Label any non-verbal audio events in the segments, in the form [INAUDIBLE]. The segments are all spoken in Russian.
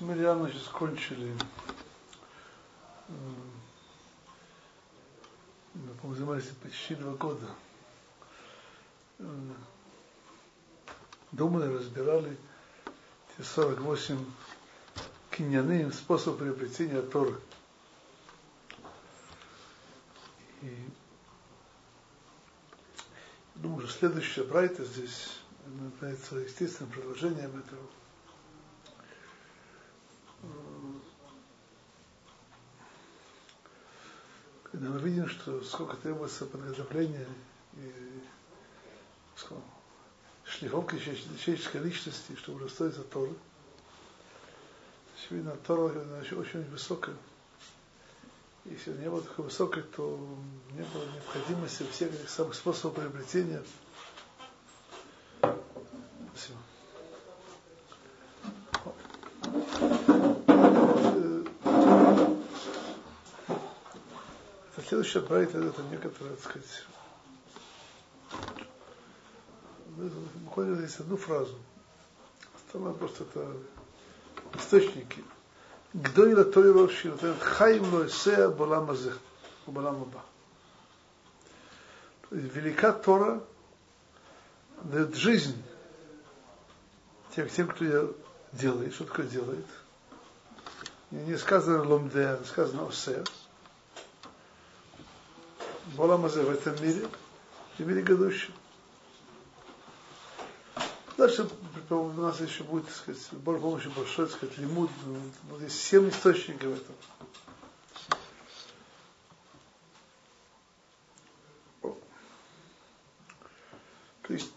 мы реально сейчас кончили, мы, занимались почти два года. Думали, разбирали те 48 киньяны, способ приобретения Торы. И думаю, что следующая брайта здесь является естественным продолжением этого. Когда мы видим, что сколько требуется подготовления и шлифовки человеческой личности, чтобы удостоиться Торы, очевидно, Тора очень, очень высокая. Если не было такой высокой, то не было необходимости всех этих самых способов приобретения. Спасибо. Это следующая брайта это некоторая, так сказать, выходит здесь одну фразу. Остальное просто это источники. Гдойла Тойра Шилтен Хайм Лойсея Боламазе, Боламаба. Велика Тора дает жизнь тем, тем, кто ее делает. Что такое делает? Не сказано ломде, а сказано осе. Боламазе в этом мире и в мире грядущем. Дальше у нас еще будет, так сказать, Божьей помощью большой, так сказать, лимуд. Вот есть семь источников этого. То есть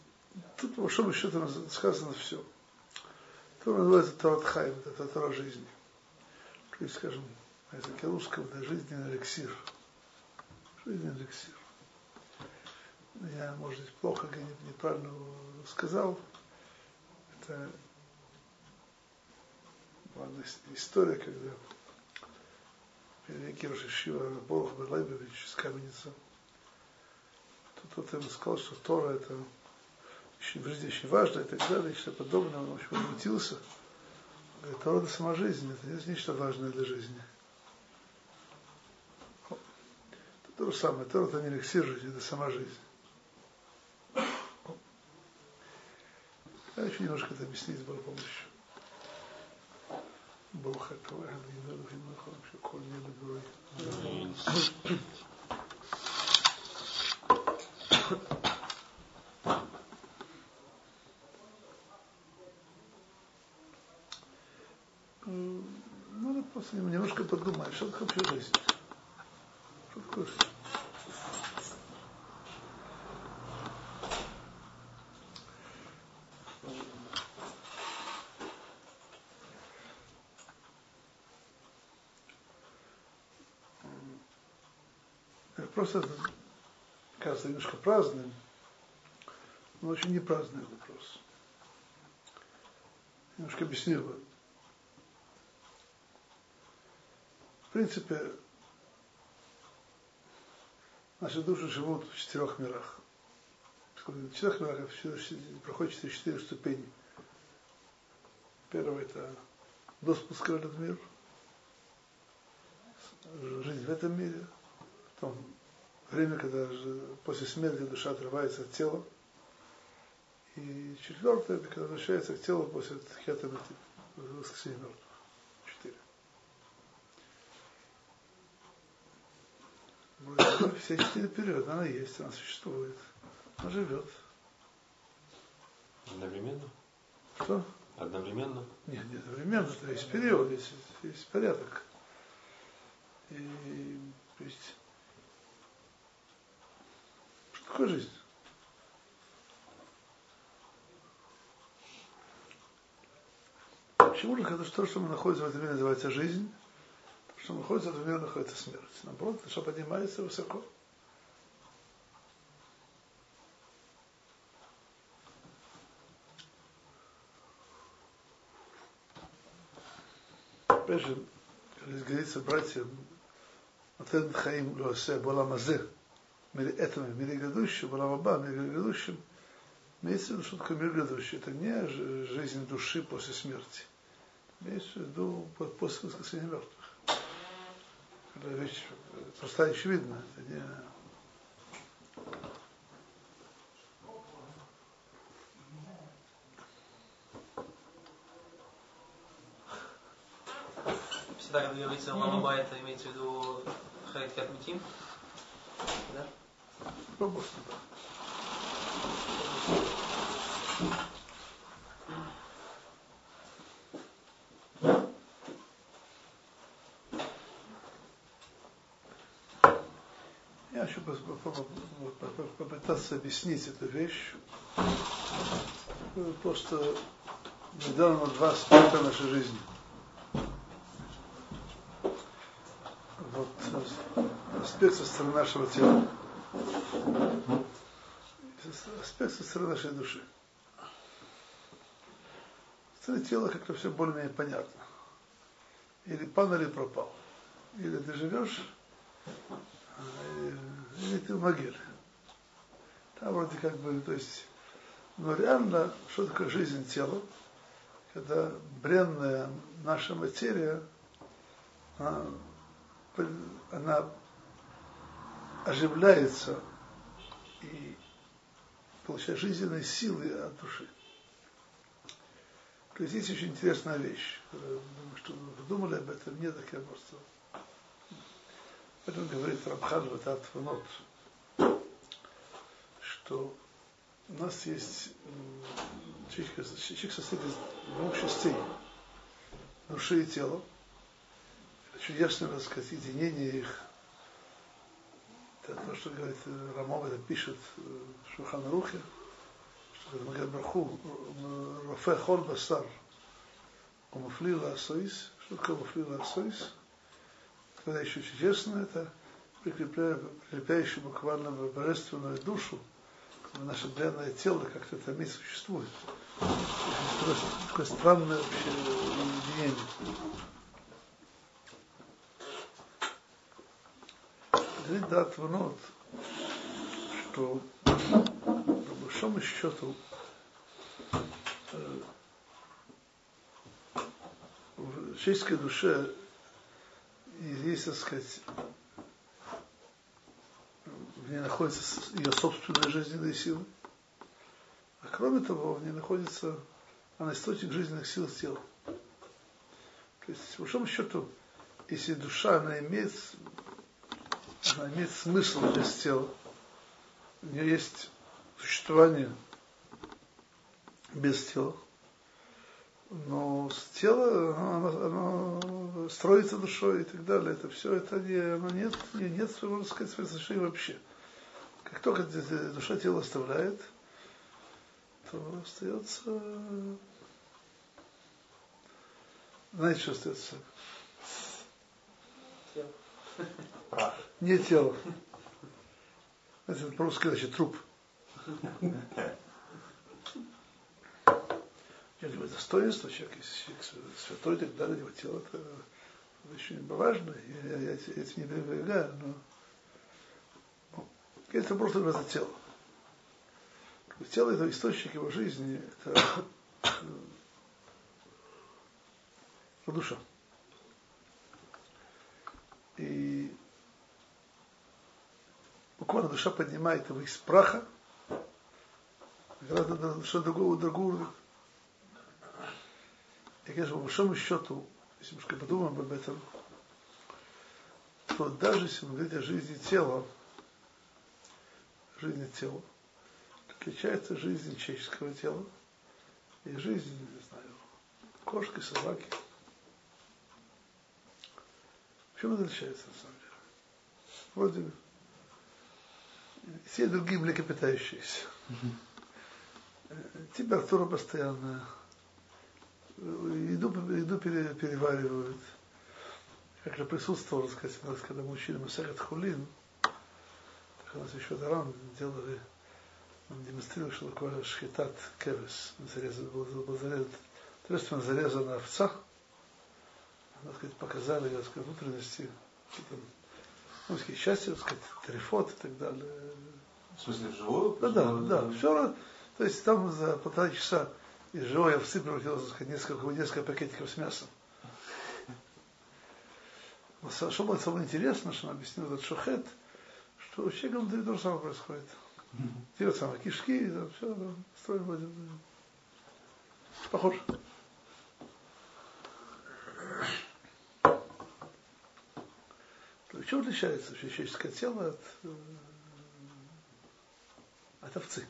тут по большому счету сказано все. То называется Торат Хайм, это Тора жизни. То есть, скажем, на языке русском, это жизненный эликсир. Жизненный эликсир. Я, может быть, плохо, неправильно сказал, это была история, когда великий Рошишива Борох Белайбович из Каменицы, тот ему сказал, что Тора это очень, в жизни очень важно и так далее, и что подобное, он очень возмутился. Говорит, Тора это сама жизнь, это не нечто важное для жизни. Это то же самое, Тора это не эликсир жизни, это сама жизнь. Я еще немножко это объяснить с Божьей помощью. ברוך אתה אבינו אלוהים נכון שכל ילד בריא. Надо просто немножко подумать, что такое вообще жизнь. Что такое жизнь? Просто кажется немножко праздным, но очень не праздный вопрос. Немножко объясню его. В принципе, наши души живут в четырех мирах. В четырех мирах проходит четыре, четыре ступени. Первое это до спуска в этот мир, жизнь в этом мире, потом время, когда после смерти душа отрывается от тела. И четвертое, это когда возвращается к телу после тхета воскресения мертвых. Четыре. Все четыре периода, она есть, она существует. Она живет. Одновременно? Что? Одновременно? Нет, не одновременно, то есть период, есть, есть порядок. И, то есть, такое жизнь. Почему же это то, что мы находимся в этом мире, называется жизнь? То, что мы находимся в мире, находится смерть. Наоборот, что поднимается высоко. Опять же, здесь говорится, братья, Атен Хаим Лоасе Боламазе, в мире этом, в мире грядущем, Балабаба, в мире грядущем, имеется в виду, что такое мир грядущий. Это не жизнь души после смерти. Имеется в виду после воскресения мертвых. Это вещь простая очевидна. Это не... Всегда, когда говорится Ламаба, это имеется в виду Харит Катмитим? Да? Пробуйте, да. Я еще попытаться объяснить эту вещь. Просто недавно два аспекта нашей жизни. Вот аспект со стороны нашего тела аспект со стороны нашей души. Со стороны тела как-то все более-менее понятно. Или пан, или пропал. Или ты живешь, [LAUGHS] а, в могиле. Там вроде как бы, то есть, но реально, что такое жизнь тела, когда бренная наша материя, она, она оживляется и получает жизненные силы от души. То есть здесь очень интересная вещь. Думаю, что вы думали об этом, нет, так я просто... Этом говорит Рамхан Ватат Ванот, что у нас есть человек состоит из двух частей. Души и тела. Очень ясно, так сказать, единение их это то, что говорит э, Рамов, это пишет в э, Шуханрухе, что это Магад Браху, Рафе Хол Басар, Умуфлила Асоис, что такое Умуфлила Асоис? Когда еще чудесно, это прикрепляющее буквально божественную душу, наше бренное тело как-то там и существует. Такое, такое странное вообще единение. говорит Дат Ванот, что по большому счету э, в человеческой душе есть, так сказать, в ней находятся ее собственные жизненные силы. А кроме того, в ней находится она источник жизненных сил тела. То есть, по большому счету, если душа, она имеет она имеет смысл без тела. У нее есть существование без тела. Но с тела оно, оно строится душой и так далее. Это все, это не, оно нет, не, нет, можно сказать, своей совершения вообще. Как только душа тело оставляет, то остается... Знаете, что остается? Прах. Не тело. Это по-русски значит труп. [LAUGHS] Я говорю, достоинство человека, если человек святой и так далее, его тело, это очень важно, я, я, я этим не пренебрегаю, но ну, это просто это тело. Тело это источник его жизни, это, это душа. И буквально душа поднимает его из праха, гораздо душа другого, другого уровня. И, конечно, по большому счету, если мы подумаем об этом, то даже если мы говорим о жизни тела, жизни тела, отличается жизнь человеческого тела и жизнь, не знаю, кошки, собаки. Чем это отличается, на самом деле? Вроде все другие млекопитающиеся. Температура постоянная. Переваривают. Как же присутствовал, сказать, у нас, когда мы учили Масахат Хулин, так у нас еще Даран делали, он демонстрировал, что такое шхитат кевес. Зарезан, был, был зарезан, торжественно зарезана овца, так сказать, показали, так сказать, внутренности, там, ну, счастье, так сказать, трифот и так далее. В смысле, вживую? Да, да, да. Все, то есть там за полтора часа из превратилось, так сказать, несколько, несколько пакетиков с мясом. что было самое интересное, что он объяснил этот шухет, что у человека то же самое происходит. Те самые кишки, там, все, там, строим вроде. Похоже. Чем отличается человеческое тело от, э, от овцы?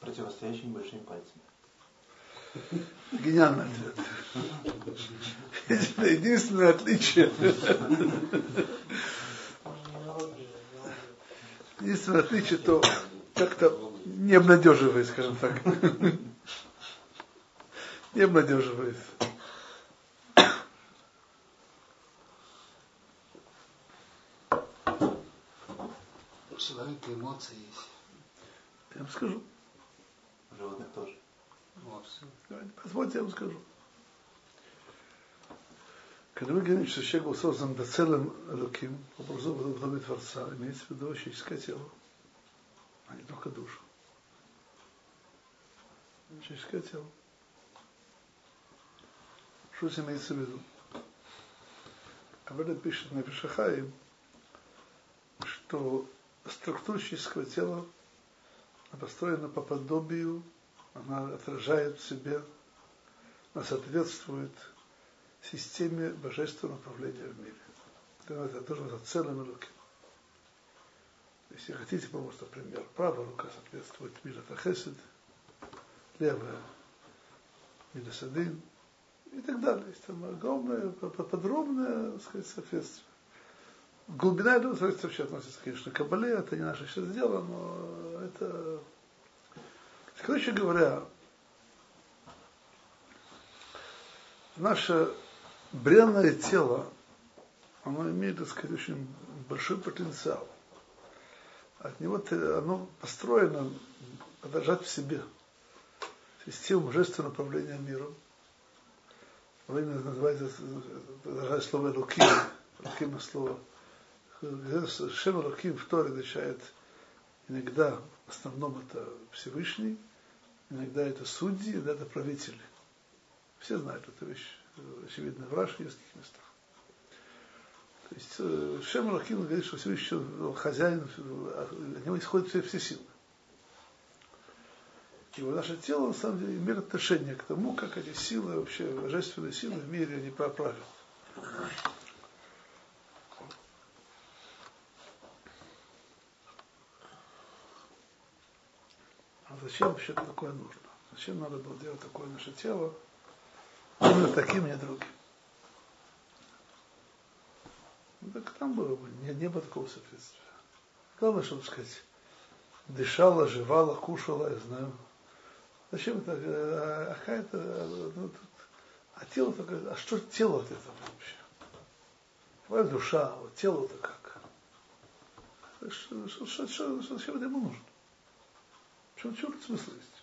Противостоящими большими пальцами. Гениальный ответ. Единственное отличие. Единственное отличие, то как-то не обнадеживает, скажем так. Не обнадеживает. человека эмоции есть. Я вам скажу. Все. Позвольте, я вам скажу. Когда мы говорим, что человек был создан до целым луким, образом в доме Творца, имеется в виду человеческое тело, а не только душу. Человеческое тело. Что здесь имеется в виду? Этом пишет на что структура человеческого тела построена по подобию, она отражает в себе, она соответствует системе божественного управления в мире. Это тоже это целым руки. Если хотите, просто пример. Правая рука соответствует мира Тахесед, левая мира и так далее. Есть там огромное, подробное, так сказать, соответствие. Глубина этого свойства вообще относится, конечно, к Кабале, это не наше сейчас дело, но это... Короче говоря, наше бренное тело, оно имеет, так сказать, очень большой потенциал. От него оно построено подержать в себе систему божественного управления миром. Время называется, даже слово Луким, Луким слово Шем Луким в Торе означает иногда, в основном это Всевышний, иногда это судьи, иногда это правители. Все знают эту вещь, очевидно, в Раши и местах. То есть э, Шем Луким говорит, что Всевышний хозяин, от него исходят все, все силы. И вот наше тело, на самом деле, имеет отношение к тому, как эти силы, вообще божественные силы в мире, они проправят. Зачем вообще такое нужно? Зачем надо было делать такое наше тело? Именно таким, не другим. Ну, так там было бы, не, не было такого соответствия. Главное, чтобы сказать, дышала, жевала, кушала, я знаю. Зачем это? А, а какая-то, ну, а тело такое, а что тело от этого вообще? Твоя душа, а вот тело-то как? Что, что, что, что, что, зачем это ему нужно? Что, что тут смысл есть?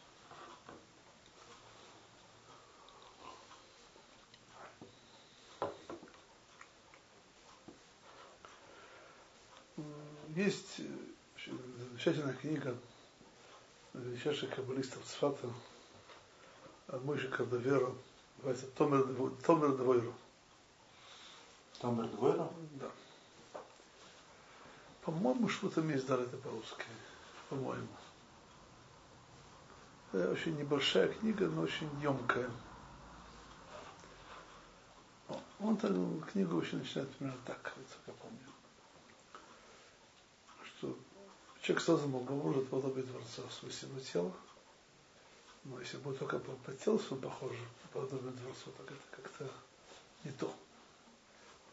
Есть замечательная книга величайших каббалистов Цфата от Мойши Кардавера, называется Томер, Двойру. Томер Двойру? Да. По-моему, что-то мне издали это по-русски. По-моему. Это очень небольшая книга, но очень емкая. Он так, книгу очень начинает примерно так, как я помню. Что человек создан Богом может подобие Творца в свойственное тело, но если будет только по, по телу своему похоже, по подобию Творцу, так это как-то не то.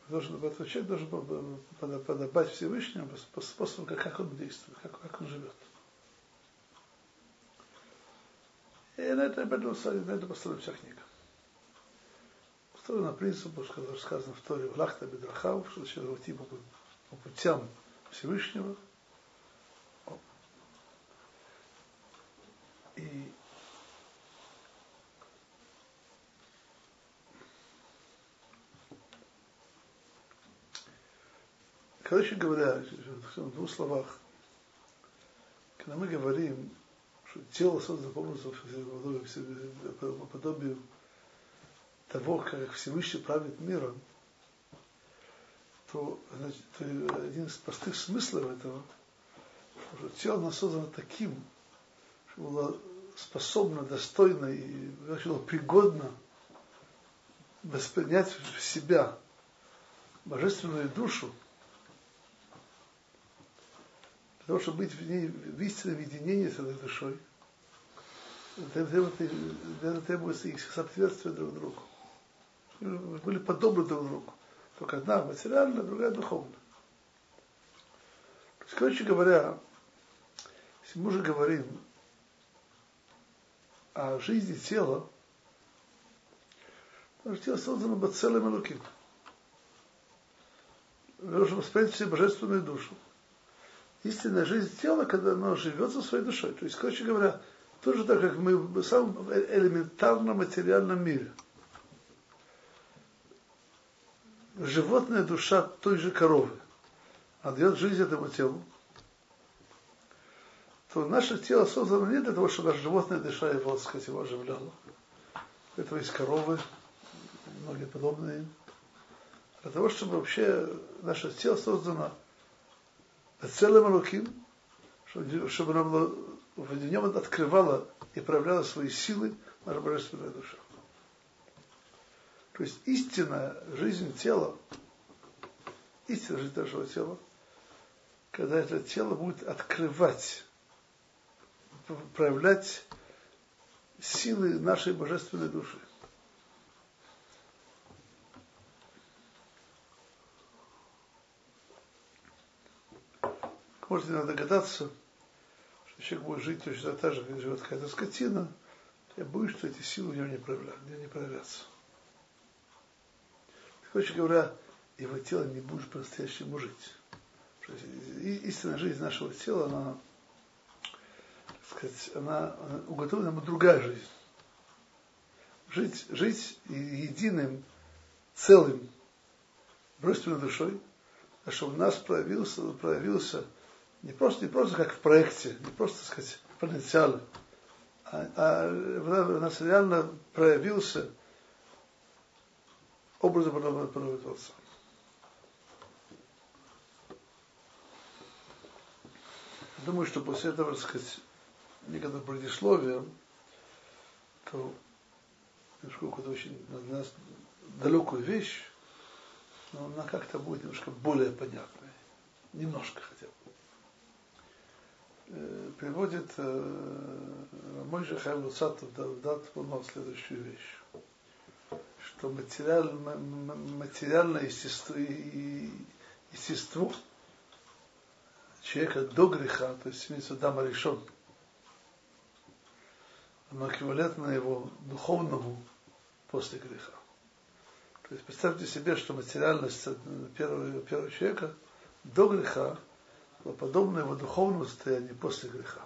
Должен, этот человек должен подобать Всевышнему по способу, как, как он действует, как, как он живет. И на этом, на этом построена вся книга. Построена принципу, что сказано в Торе, Лахта Бедрахав, что значит идти по, по путям Всевышнего. И Короче говоря, в двух словах, когда мы говорим тело создано по подобию того, как Всевышний правит миром, то, значит, то один из простых смыслов этого, что тело создано таким, что было способно, достойно и было пригодно воспринять в себя божественную душу, для того, чтобы быть в ней в истинном единении с этой душой, этого требуется их соответствие друг другу. Были подобны друг другу. Только одна материальная, другая духовная. Короче говоря, если мы уже говорим о жизни тела, то тело создано бы целым и луким. Того, чтобы воспринять себе божественную душу истинная жизнь тела, когда оно живет со своей душой. То есть, короче говоря, тоже так, как мы в самом элементарном материальном мире. Животная душа той же коровы отдает жизнь этому телу, то наше тело создано не для того, чтобы наша животная душа его, так сказать, его оживляла. Это есть коровы, многие подобные. Для того, чтобы вообще наше тело создано целым Алуким, чтобы было, в нем открывало и проявляло свои силы наша божественная душа. То есть истинная жизнь тела, истинная жизнь нашего тела, когда это тело будет открывать, проявлять силы нашей божественной души. Можете догадаться, что человек будет жить точно так же, как живет какая-то скотина, я боюсь, что эти силы в нем не, проявля, не проявятся. Короче говоря, его тело не будет по-настоящему жить. Истинная жизнь нашего тела, она, так сказать, она, она уготовлена ему другая жизнь. Жить, жить единым, целым, божественной душой, а чтобы у нас проявился, проявился не просто, не просто как в проекте, не просто, так сказать, потенциал, а, а у нас реально проявился образ Творца. Думаю, что после этого, так сказать, некоторое предисловие, то поскольку это очень для нас далекую вещь, но она как-то будет немножко более понятной. Немножко хотя бы. Э, приводит э, мой же Хайм Луцатов дат Пунов следующую вещь, что материаль, материальное естество, естество человека до греха, то есть имеется дама решен, оно эквивалентно его духовному после греха. То есть представьте себе, что материальность первого, первого человека до греха было подобно его духовному состоянию после греха.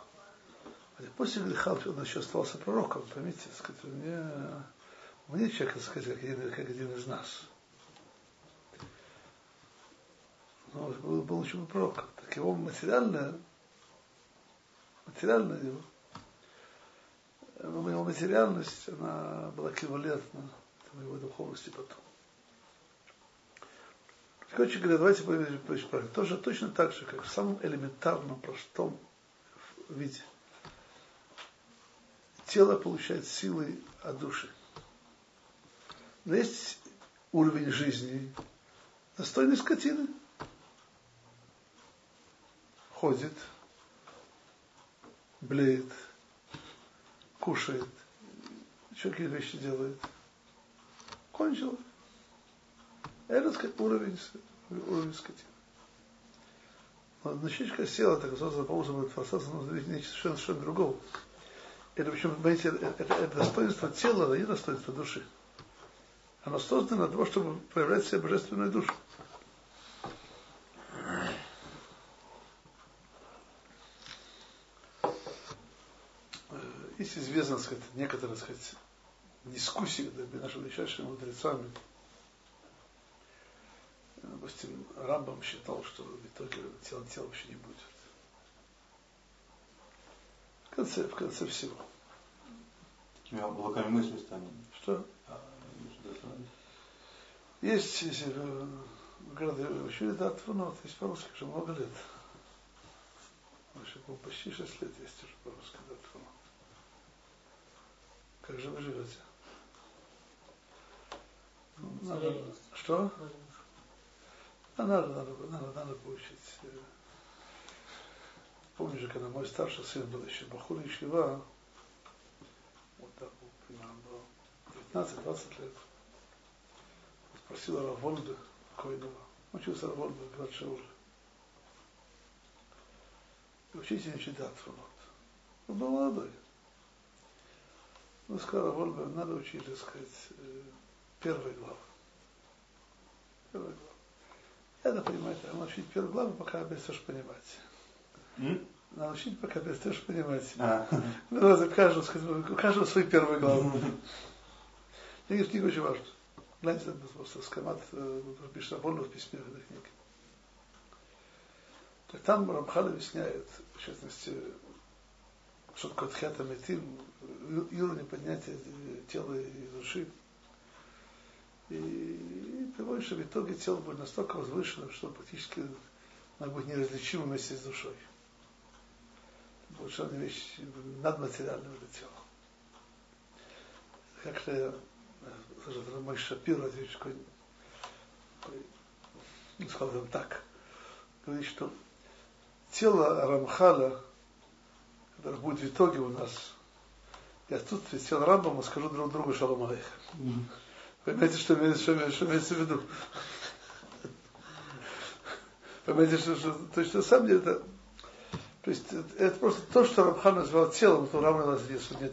А после греха он еще оставался пророком, поймите, сказать, он не, он не человек, сказать, как один, как один из нас. Но он был, был еще пророком. Так его материальная, материальная его, его материальность, она была эквивалентна его духовности потом. Короче говоря, давайте поговорим тоже точно так же, как в самом элементарном, простом виде. Тело получает силы от души. Но есть уровень жизни достойной скотины. Ходит, блеет, кушает, еще какие вещи делает. Кончилось. Это, сказать, уровень, уровень скотины. Но дощечка села, так создана по узам Творца, но нечто совершенно, совершенно другого. Это, причем, понимаете, это, это, достоинство тела, а не достоинство души. Оно создано для того, чтобы проявлять себе божественную душу. Есть известно, так сказать, некоторые, так сказать, дискуссии между нашими величайшими мудрецами, допустим, Рамбам считал, что в итоге тело тела вообще не будет. В конце, в конце всего. Такими облаками мысли станем. Что? А, Есть, если в городе учили дат ну, есть по-русски уже много лет. Вообще, почти 6 лет есть уже по-русски дат Как же вы живете? Ну, надо, что? А надо, надо, надо, надо поучить. Помню же, когда мой старший сын был еще Бахур Ишива, вот так был, примерно было 19-20 лет, спросил Равольда Койнова, учился Равольда в Градшауре. Учите не читать вот. Он был молодой. Ну, сказал Равольда, надо учить, так сказать, э, первой главы. Первой главы. Я это понимаю, надо учить первую главу, пока обещаешь понимать. Mm? Надо учить, пока перестаешь понимать. А. Ну, у каждого, у каждого свои первые главы. Книга, книга очень важна. Гляньте, просто скамат э, пишет Абонов в письме этой книге. Так там Рамхал объясняет, в частности, что такое тхята метим, уровень поднятия тела и души. И приводит, что в итоге тело будет настолько возвышено, что практически оно будет неразличимо вместе с душой. Совершенно вещь надматериального для тела. Как-то скажем, мой Шапир, ну, сказал так, говорит, что тело Рамхала, которое будет в итоге у нас, я тут тело Рамбама скажу друг другу Шалом Алейх. Понимаете, что что, что имеется в виду? Понимаете, что, что, то есть на самом деле это, то есть это, просто то, что Рамхан назвал телом, то нас здесь нет.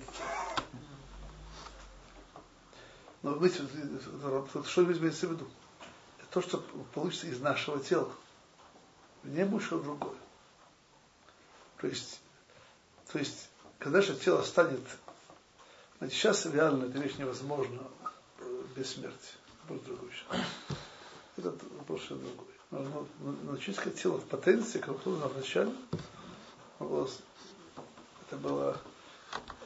Но вы, что имеется в виду? То, что получится из нашего тела. Не будет что другое. То есть, то есть, когда же тело станет, значит, сейчас реально эта вещь невозможна без смерти. Будет другой. Это больше другой. Но, но, но человеческое тело в потенции, как было вначале, это было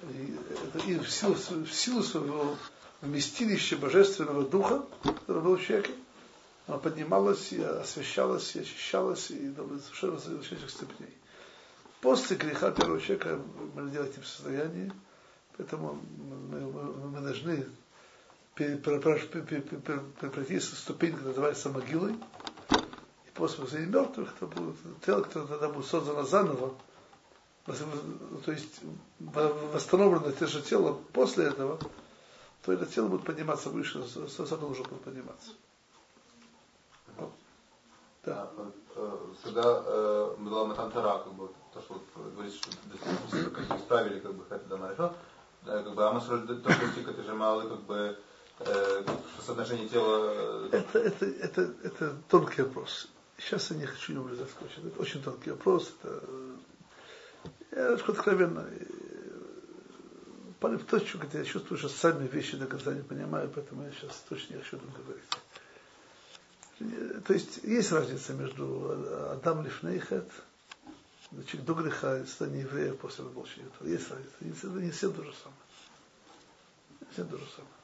это, и в, силу, в силу своего вместилища божественного духа, который был в человеке, она поднималась и освещалась, и очищалась, и до совершенно высочайших степеней. После греха первого человека мы делать в состоянии, поэтому мы, мы, мы должны пройти ступень, которая называется могилой, и после возвращения мертвых, это будет тело, которое тогда будет создано заново, то есть восстановлено те же тело после этого, то это тело будет подниматься выше, само уже будет подниматься. Да. Э, всегда э, была Матантара, как бы, то, что вот говорится, что как исправили, как бы, это решал. Как бы Амас Тошустик, это же малый, как бы, э, соотношение тела. Это, это, это, это тонкий вопрос. Сейчас я не хочу влезать в Это очень тонкий вопрос. Это, я скажу откровенно, попали в точку, где я чувствую, что сами вещи до конца не понимаю, поэтому я сейчас точно не хочу об говорить. То есть есть разница между Адам Лифнейхет, значит, до греха стане еврея после воплощения. Есть разница. Не все то же самое. Не все то же самое.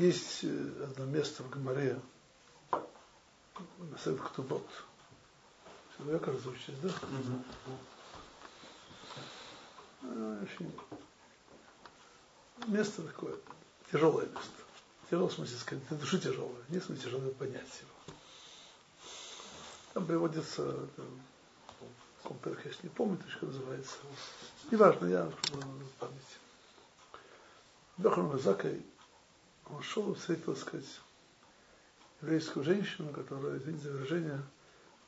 Есть э, одно место в Гамаре, на Сет Ктубот. Кажется, учитесь, да? Mm-hmm. Очень место такое, тяжелое место. Тяжелое в смысле сказать, для души тяжелое, не в смысле тяжелое понять его. Там приводится, там, я не помню, точно называется. Неважно, я в памяти. Бехрон Закай он шел, встретил, так сказать, еврейскую женщину, которая, извините за выражение,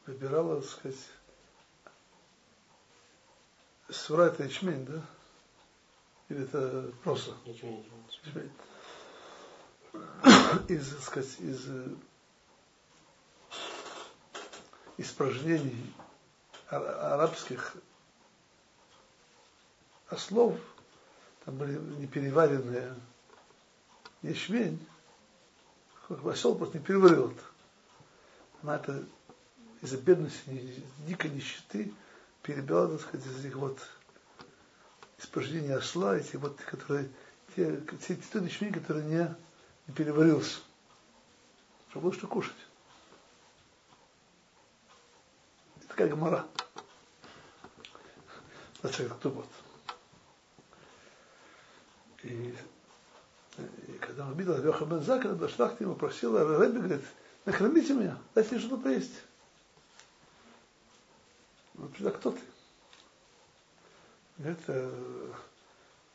выбирала, так сказать, сура это ячмень, да? Или это просто? Ячмень. ячмень. Из, так сказать, из испражнений арабских ослов, там были непереваренные ячмень, осел просто не переварил это. Она это из-за бедности, дикой нищеты перебила, так сказать, из этих вот испражнения осла, эти вот, которые, те, те, те тот ячмень, который не, не переварился, чтобы было что кушать. Это такая гомора. Значит, кто вот. И, и когда он видел Леха бен Закана, дошла к нему, просила, Рэбби говорит, накормите меня, дайте мне что-то поесть. Он говорит, а кто ты? Говорит, «Э,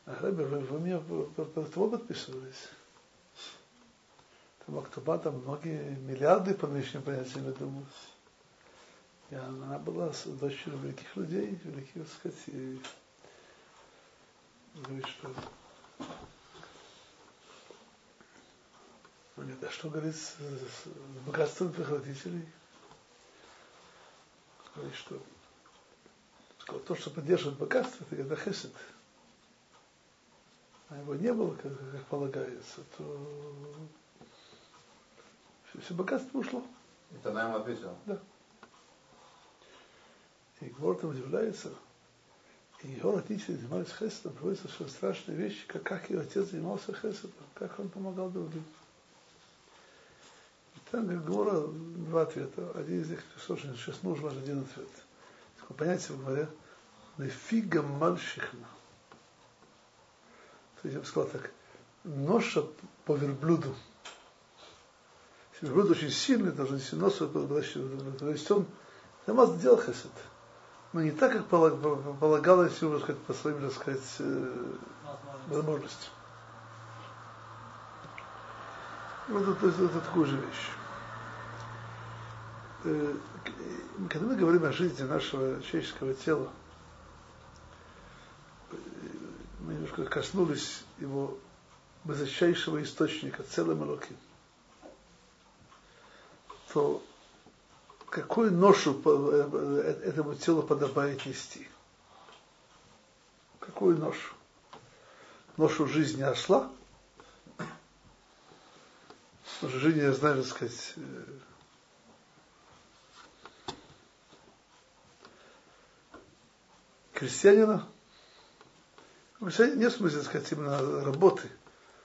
Рэбби, вы, вы мне под того подписывались? Там Актуба, там многие миллиарды по нынешним понятиям, я думаю. И она была дочерью великих людей, великих, так сказать, и говорит, что Говорит, а что говорит с, с богатством твоих родителей? Говорит, что то, что поддерживает богатство, это когда хесед. А его не было, как, как полагается, то все, все богатство ушло. И тогда ему ответила. Да. И Гвор удивляется, и его родители занимались хеседом, приводятся все страшные вещи, как, как его отец занимался хеседом, как он помогал другим. Там говорит Гмора два ответа. Один из них, слушай, сейчас нужен ваш один ответ. Такое понятие в говоря, нефига мальщихна. То есть я бы сказал так, ноша по верблюду. Если верблюд очень сильный, должен нести нос, то есть он намаз делал хесед. Но не так, как полагалось ему, сказать, по своим, так сказать, э, возможностям. Вот это, это, это же вещь. Э, когда мы говорим о жизни нашего человеческого тела, мы немножко коснулись его высочайшего источника, целым Элоким, то какую ношу э, этому телу подобает нести? Какую ношу? Ношу жизни осла? Ношу жизни, я знаю, так сказать, э, крестьянина, нет смысла сказать именно работы.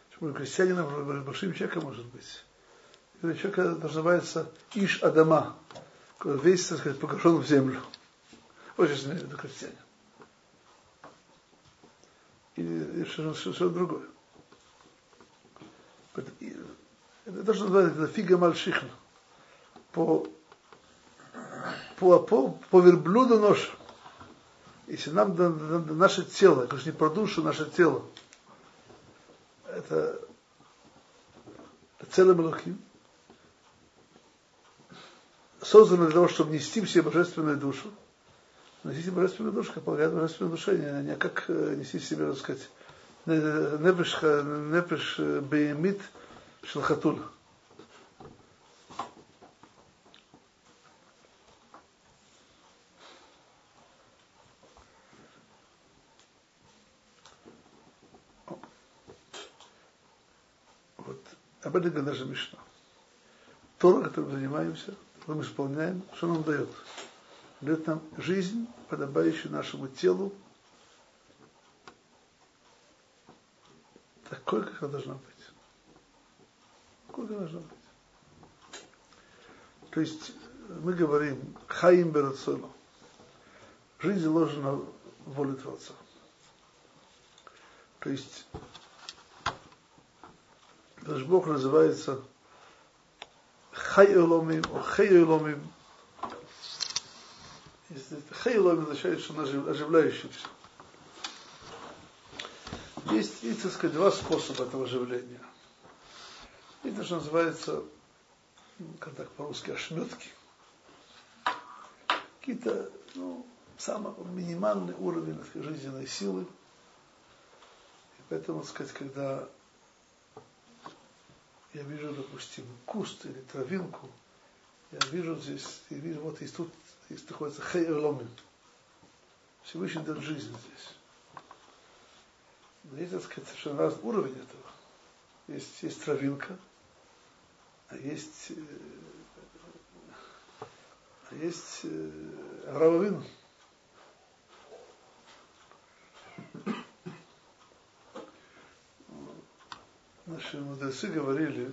Почему крестьянина большим человеком может быть. Или человек называется Иш Адама, весь, так сказать, погружен в землю. Очень в виду крестьянин. Или что-то, что другое. Это то, что называется фига мальшихна. По, по, по, по верблюду нож. Если нам наше тело, говорю не про душу, наше тело, это целый Малахим, создано для того, чтобы нести все божественную душу. Носите божественную душу, как полагает божественное душа, не, не как э, нести себе, так сказать, неприш, беемит шлахатула. Об говорит наша Мишна. Тора, которым занимаемся, которым мы исполняем, что нам дает? Дает нам жизнь, подобающую нашему телу, такой, как она должна быть. Какой она должна быть. То есть мы говорим хаим берацону. Жизнь заложена в воле Творца. То есть Наш Бог называется Хайоломим, Хайоломим. Хайоломим означает, что он оживляющийся. Есть, есть, так сказать, два способа этого оживления. Это что называется, как так по-русски, ошметки. Какие-то, ну, самый минимальный уровень так, жизненной силы. И поэтому, так сказать, когда я вижу, допустим, куст или травинку, я вижу здесь, я вижу, вот здесь тут, здесь находится хейрломин. Всевышний дает жизнь здесь. Есть, так сказать, совершенно разный уровень этого. Есть, есть травинка, а есть, э, а есть э, Авраамовин. Наши мудрецы говорили,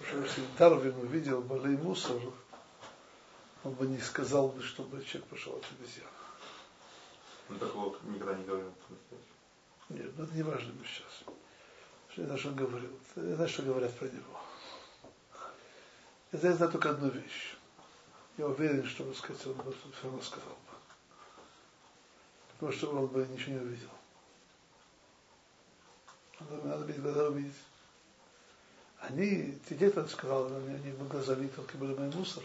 что если Дарвин увидел Балей Мусор, он бы не сказал бы, чтобы человек пошел от обезьян. Он такого никогда не говорил. Нет, ну это не важно сейчас. Я знаю, что он говорил. Я знаю, что говорят про него. Я знаю только одну вещь. Я уверен, что, так сказать, он бы все равно сказал бы. Потому что он бы ничего не увидел. Надо, надо быть глаза увидеть. Они, те дети, он сказал, они, они глазами только были мой мусор.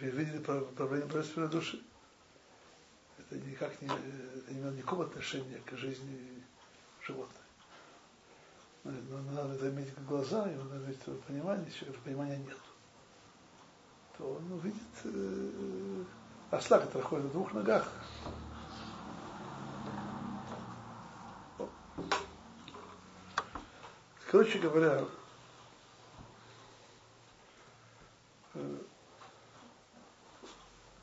Видели проблемы божественной души. Это никак не, это не имело никакого отношения к жизни животных. Но надо это иметь глаза, и надо иметь понимание, понимания нет, то он увидит э, осла, который ходит на двух ногах. Короче говоря, э,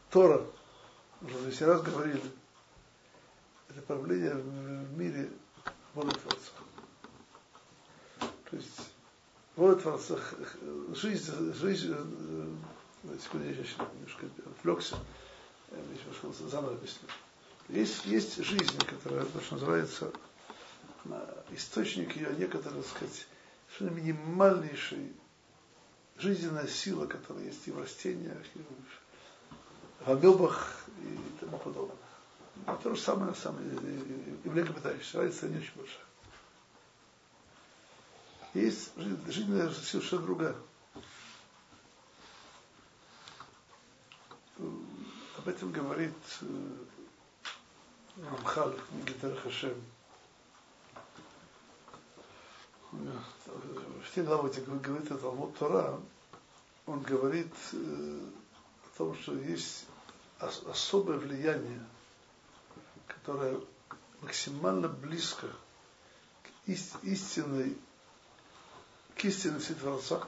Тора, уже здесь раз говорили, это правление в мире воли Творца. То есть воля Творца, жизнь, жизнь, э, секунду, я сейчас немножко отвлекся, я немножко заново объясню. Есть, есть жизнь, которая, то, что называется, источник ее некоторые, так сказать, совершенно минимальнейшей жизненная сила, которая есть и в растениях, и в, амебах и тому подобное. А то же самое на деле и в млекопитающихся. Разница не очень большая. Есть жизненная сила совершенно другая. Об этом говорит Рамхал в книге Хашем. В те главы, где говорит о Талмуд Тора, он говорит о том, что есть особое влияние которая максимально близко к истинной, к истинности Творца,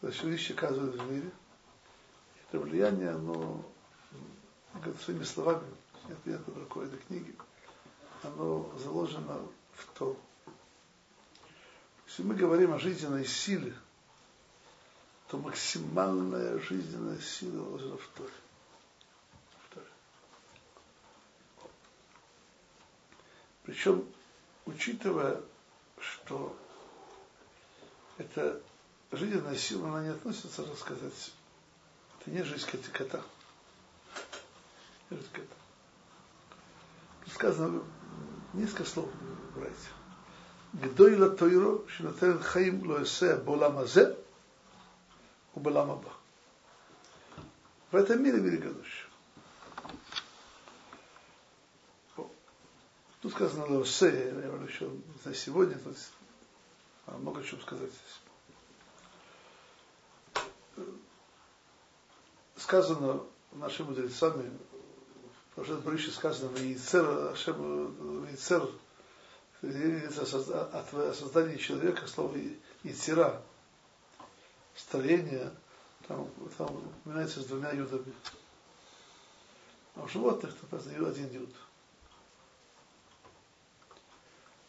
когда все вещи оказывают в мире. Это влияние, оно, своими словами, нет, нет под рукой этой книги, оно заложено в то. Если мы говорим о жизненной силе, то максимальная жизненная сила заложена в Торе. Причем, учитывая, что эта жизненная сила, она не относится, так сказать, это не жизнь кота. Сказано несколько слов брать. Гдойла Тойро, Шинатен Хаим Лоэсе Боламазе, Убаламаба. В этом мире мире. Тут сказано Лоэсе, я говорю еще за сегодня, то есть а, много чего сказать здесь. Сказано нашими мудрецами, в прошлом Брыше сказано, Вейцер, Ашем, Вейцер, от создания человека, слово Яцера, строение, там, там упоминается с двумя юдами. А у животных то просто один юд.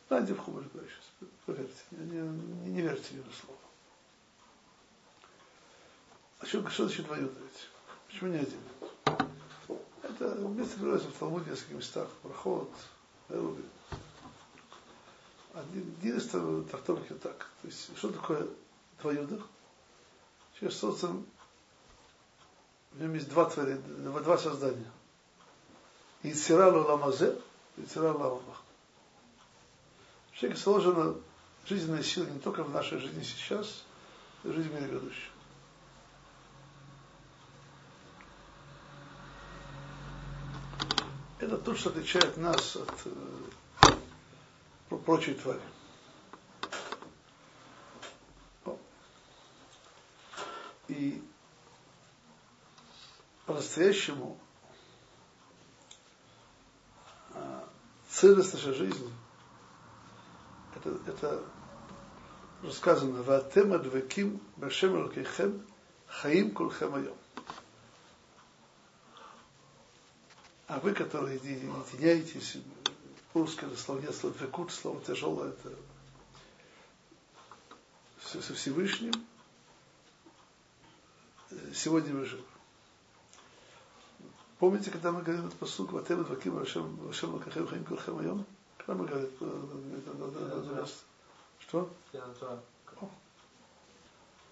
Найди в Хумель сейчас, поверьте, не, не, не верьте мне на слово. А что, что значит двоюродный? Почему не один? Это место приводится в Талмуде в нескольких местах. Проход, Эруби. Один, один из трактовки так. То есть, что такое двоюдах? Человек создан, в нем есть два творения, два создания. Ициралу ламазе, Ициралу ламах человеке сложена жизненная сила не только в нашей жизни сейчас, в жизни мире грядущем. То, что отличает нас от э, прочей твари. И по-настоящему э, целостность нашей жизни – это, это рассказано, «Ватем адвеким башем алкейхем хаим кульхем айом». А вы, которые единяетесь, русское слово нет, слово «векут», слово тяжелое, это со Всевышним, сегодня вы живы. Помните, когда мы говорим посук «Ватем адвеким башем алкейхем хаим кульхем айом»? Когда мы говорим, что?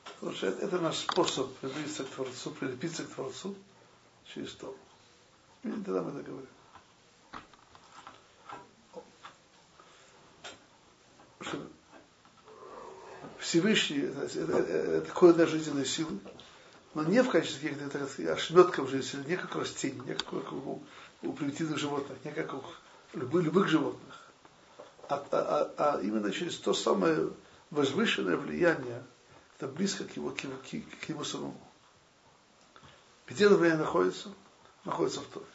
Потому что это, это наш способ приблизиться к Творцу, прилепиться к Творцу через то. И тогда мы это говорим. Всевышний, это, это, такое для жизненной силы, но не в качестве каких-то ошметков жизни, не как растений, не как у, у примитивных животных, не как у любых, любых животных, а, а, а, а именно через то самое возвышенное влияние, это близко к его, к, его, к, ему самому. Где это влияние находится? Находится в Торе.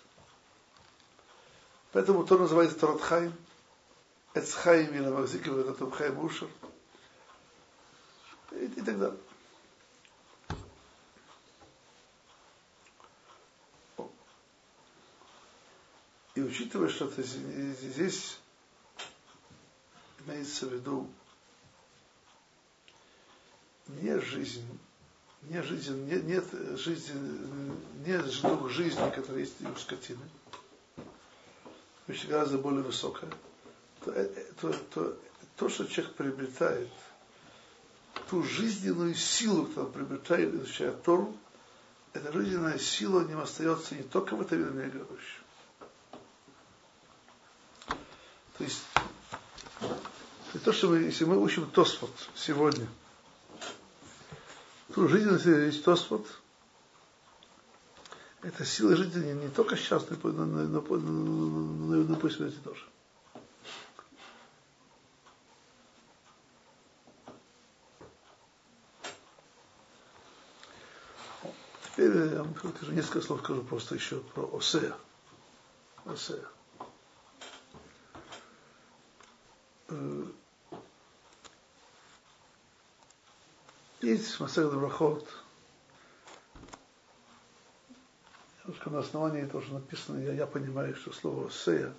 Поэтому то называется Торат Хаим, Эцхаим или Махзиков, это Хаим Ушер. И, и так далее. И учитывая, что это здесь имеется в виду не жизнь, не жизнь, не, нет жизни, нет дух жизни, который есть у скотины, вещь гораздо более высокая, то, э, э, то, то, то, что человек приобретает, ту жизненную силу, которую он приобретает, изучая Тору, эта жизненная сила него остается не только в этом мире, грядущем. То есть, то, что мы, если мы учим Тосфот сегодня – Тут жизненность есть Тосфот. Это сила жизни не только сейчас, но, но пусть смерти тоже. Теперь я вам скажу, несколько слов скажу просто еще про Осея. Осея. Есть Масех Брахот, немножко на основании что написано, я, я понимаю, что слово «сея»,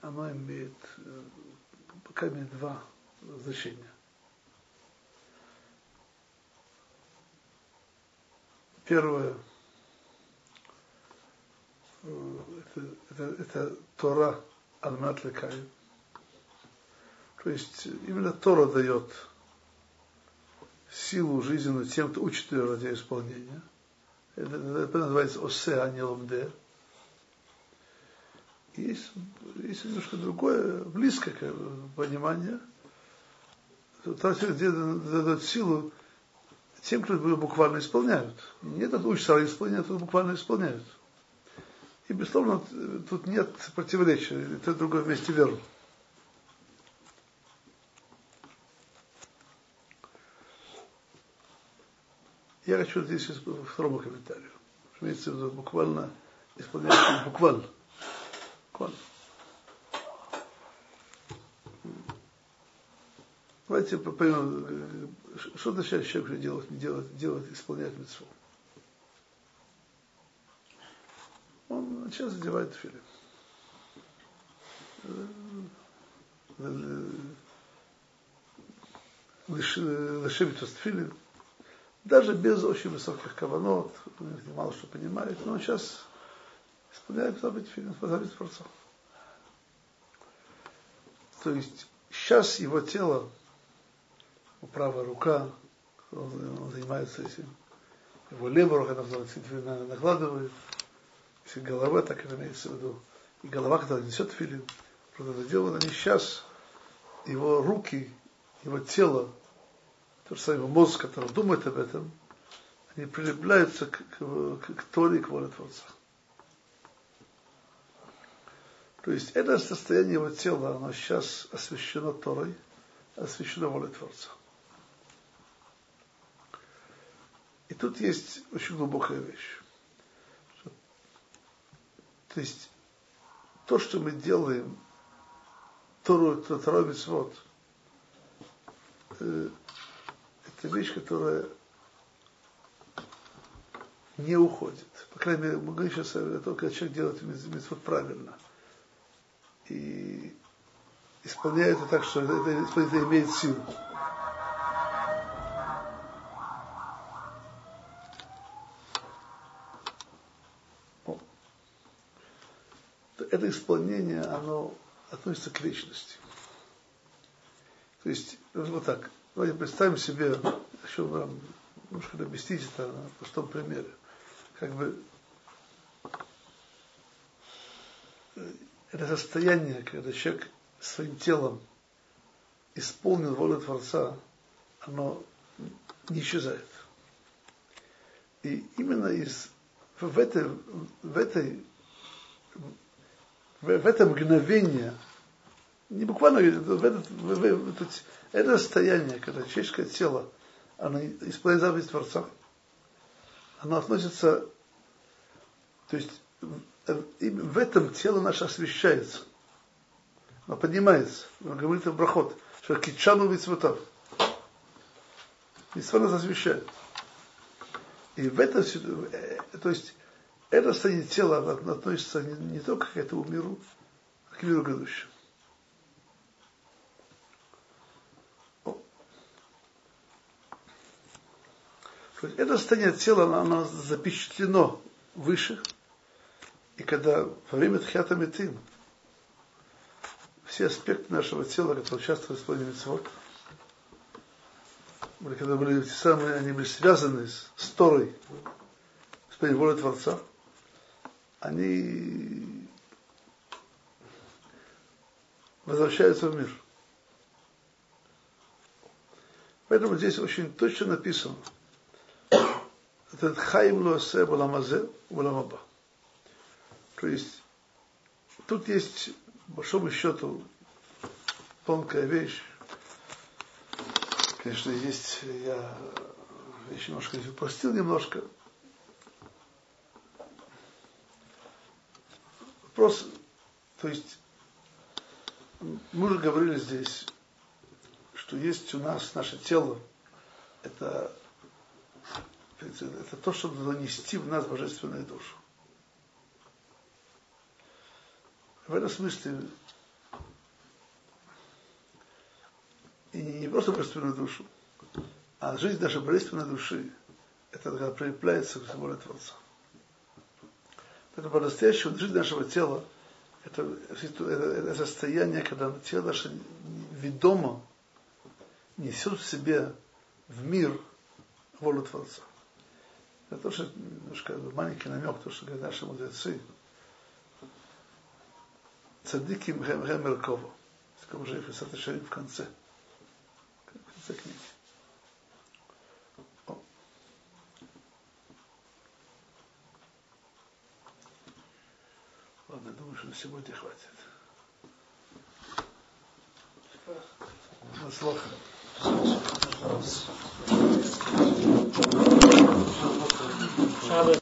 оно имеет, э, пока имеет два значения. Первое, э, это, это, это Тора Алмат Лекай. То есть именно Тора дает силу жизненную тем, кто учит ее ради исполнения. Это, это называется осе, а не ломде. Есть, есть немножко другое, близкое понимание. Там где силу тем, кто буквально исполняют. Не этот учится, а исполняют, а буквально исполняют. И, безусловно, тут нет противоречия, это другое вместе веру. Я хочу здесь второму комментарию. Имеется в виду буквально, исполняется буквально. Буквально. Давайте поймем, что означает человек делать, делать, делать, исполнять митцву. Он сейчас задевает филин. Лешивит филин даже без очень высоких каванот, мало что понимает, но он сейчас исполняет заповедь заповедь Творца. То есть сейчас его тело, правая рука, он, он занимается этим, его левая рука накладывает, если голова, так это имеется в виду, и голова, когда несет филин, просто это дело, они сейчас, его руки, его тело то же самое мозг, который думает об этом, они прилепляются к, к, к, к Торе и к воле Творца. То есть это состояние его тела, оно сейчас освящено Торой, освящено волей Творца. И тут есть очень глубокая вещь. То есть то, что мы делаем, Тору, Тору, Тору, э, это вещь, которая не уходит. По крайней мере, мы говорим сейчас о том, когда человек делает митцвот правильно. И исполняет это так, что это, это, это имеет силу. Это исполнение, оно относится к вечности. То есть, вот так, давайте представим себе, еще вам немножко объяснить это на простом примере. Как бы это состояние, когда человек своим телом исполнил волю Творца, оно не исчезает. И именно из, в, этой, в, этой, в, в это мгновение, не буквально, в этот, в, в, в, это состояние, когда человеческое тело, оно исполняет заповедь Творца, оно относится, то есть в этом тело наше освещается. Оно поднимается. Он говорит в брахот, что кичану вицветов. Митцва нас освещает. И в этом, э, то есть, это состояние тела относится не, не только к этому миру, а к миру грядущему. Это состояние тела, оно запечатлено выше, и когда во время Тхиата Метим все аспекты нашего тела, которые участвуют в исполнении митцвот, когда были те самые, они были связаны с, с Торой, с волей Творца, они возвращаются в мир. Поэтому здесь очень точно написано, этот хайм лосе баламазе баламаба. То есть тут есть, по большому счету, тонкая вещь. Конечно, есть, я еще немножко упростил немножко. Вопрос, то есть, мы уже говорили здесь, что есть у нас наше тело, это, это то, чтобы занести в нас божественную душу. В этом смысле и не просто божественную душу, а жизнь нашей божественной души, это когда прилепляется к воле Творца. Это по-настоящему жизнь нашего тела, это, это, это состояние, когда тело наше ведомо несет в себе в мир волю Творца. Это тоже немножко маленький намек, то, что говорят наши мудрецы, Цадиким Хем Мерково. Такого же Ефесат Шарим в конце. В конце книги. Ладно, думаю, что на сегодня хватит. На. Shabbos.